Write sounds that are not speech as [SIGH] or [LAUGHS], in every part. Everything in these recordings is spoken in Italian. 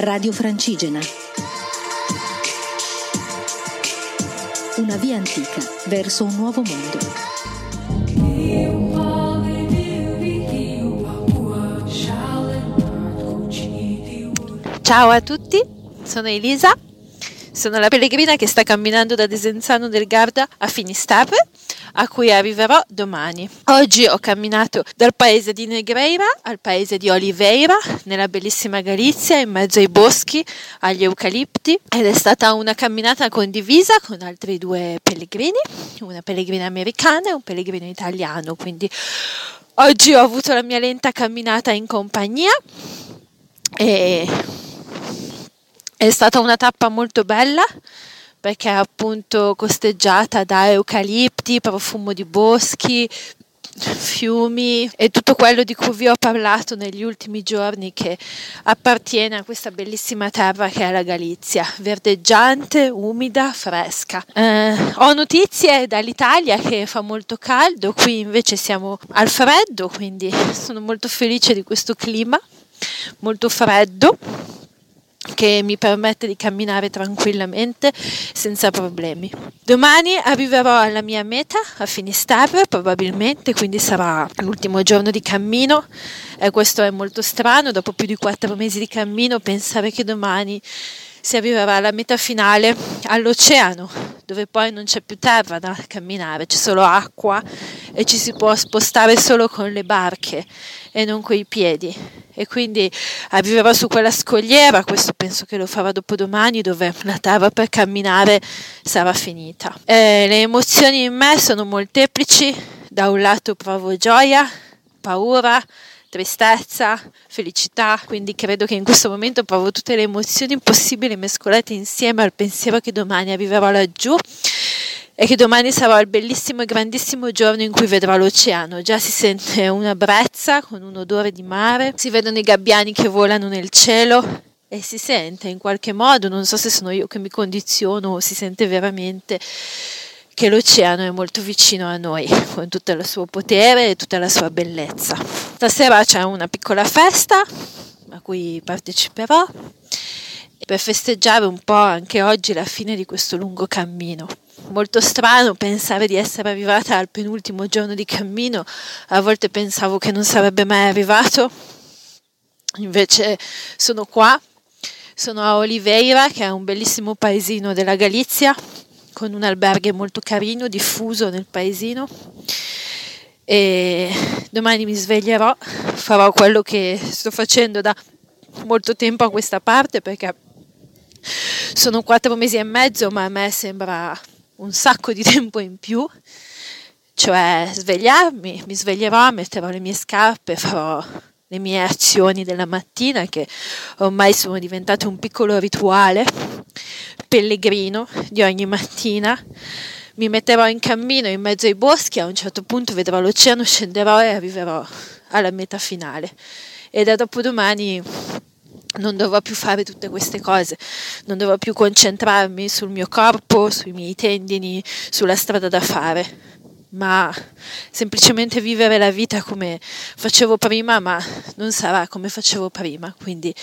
Radio Francigena. Una via antica verso un nuovo mondo. Ciao a tutti, sono Elisa, sono la pellegrina che sta camminando da Desenzano del Garda a Finisterre, a cui arriverò domani. Oggi ho camminato dal paese di Negreira al paese di Oliveira, nella bellissima Galizia, in mezzo ai boschi, agli eucalipti, ed è stata una camminata condivisa con altri due pellegrini, una pellegrina americana e un pellegrino italiano, quindi oggi ho avuto la mia lenta camminata in compagnia e è stata una tappa molto bella perché è appunto costeggiata da eucalipti, profumo di boschi, fiumi e tutto quello di cui vi ho parlato negli ultimi giorni che appartiene a questa bellissima terra che è la Galizia, verdeggiante, umida, fresca. Eh, ho notizie dall'Italia che fa molto caldo, qui invece siamo al freddo, quindi sono molto felice di questo clima molto freddo che mi permette di camminare tranquillamente senza problemi. Domani arriverò alla mia meta a Finisterre probabilmente, quindi sarà l'ultimo giorno di cammino e questo è molto strano, dopo più di quattro mesi di cammino pensare che domani si arriverà alla meta finale all'oceano, dove poi non c'è più terra da camminare, c'è solo acqua e ci si può spostare solo con le barche e non coi piedi. E quindi arriverò su quella scogliera, questo penso che lo farò dopodomani, dove la terra per camminare sarà finita. E le emozioni in me sono molteplici, da un lato provo gioia, paura, tristezza, felicità, quindi credo che in questo momento provo tutte le emozioni possibili mescolate insieme al pensiero che domani arriverò laggiù e che domani sarà il bellissimo e grandissimo giorno in cui vedrò l'oceano. Già si sente una brezza con un odore di mare, si vedono i gabbiani che volano nel cielo e si sente in qualche modo, non so se sono io che mi condiziono o si sente veramente che l'oceano è molto vicino a noi, [LAUGHS] con tutto il suo potere e tutta la sua bellezza. Stasera c'è una piccola festa a cui parteciperò per festeggiare un po' anche oggi la fine di questo lungo cammino. Molto strano pensare di essere arrivata al penultimo giorno di cammino, a volte pensavo che non sarebbe mai arrivato, invece sono qua, sono a Oliveira che è un bellissimo paesino della Galizia, con un alberghe molto carino, diffuso nel paesino. E domani mi sveglierò, farò quello che sto facendo da molto tempo a questa parte perché sono quattro mesi e mezzo, ma a me sembra un sacco di [LAUGHS] tempo in più. Cioè svegliarmi, mi sveglierò, metterò le mie scarpe, farò le mie azioni della mattina che ormai sono diventate un piccolo rituale pellegrino di ogni mattina. Mi metterò in cammino in mezzo ai boschi, a un certo punto vedrò l'oceano, scenderò e arriverò alla meta finale. E da dopodomani non dovrò più fare tutte queste cose, non dovrò più concentrarmi sul mio corpo, sui miei tendini, sulla strada da fare, ma semplicemente vivere la vita come facevo prima, ma non sarà come facevo prima, quindi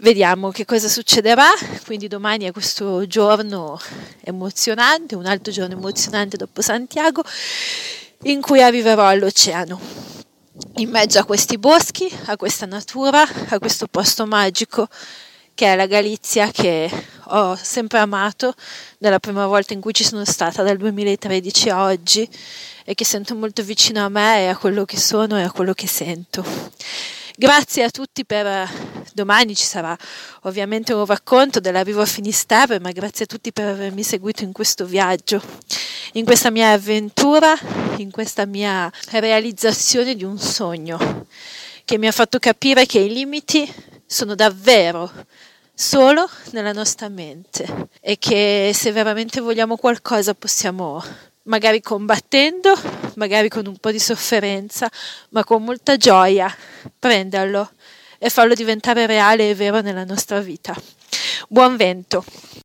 vediamo che cosa succederà. Quindi domani è questo giorno emozionante, un altro giorno emozionante dopo Santiago, in cui arriverò all'oceano. In mezzo a questi boschi, a questa natura, a questo posto magico che è la Galizia che ho sempre amato dalla prima volta in cui ci sono stata dal 2013 a oggi e che sento molto vicino a me e a quello che sono e a quello che sento. Grazie a tutti per domani ci sarà ovviamente un racconto dell'arrivo a Finisterre, ma grazie a tutti per avermi seguito in questo viaggio, in questa mia avventura, in questa mia realizzazione di un sogno che mi ha fatto capire che i limiti sono davvero solo nella nostra mente e che se veramente vogliamo qualcosa possiamo magari combattendo, magari con un po' di sofferenza, ma con molta gioia prenderlo e farlo diventare reale e vero nella nostra vita. Buon vento!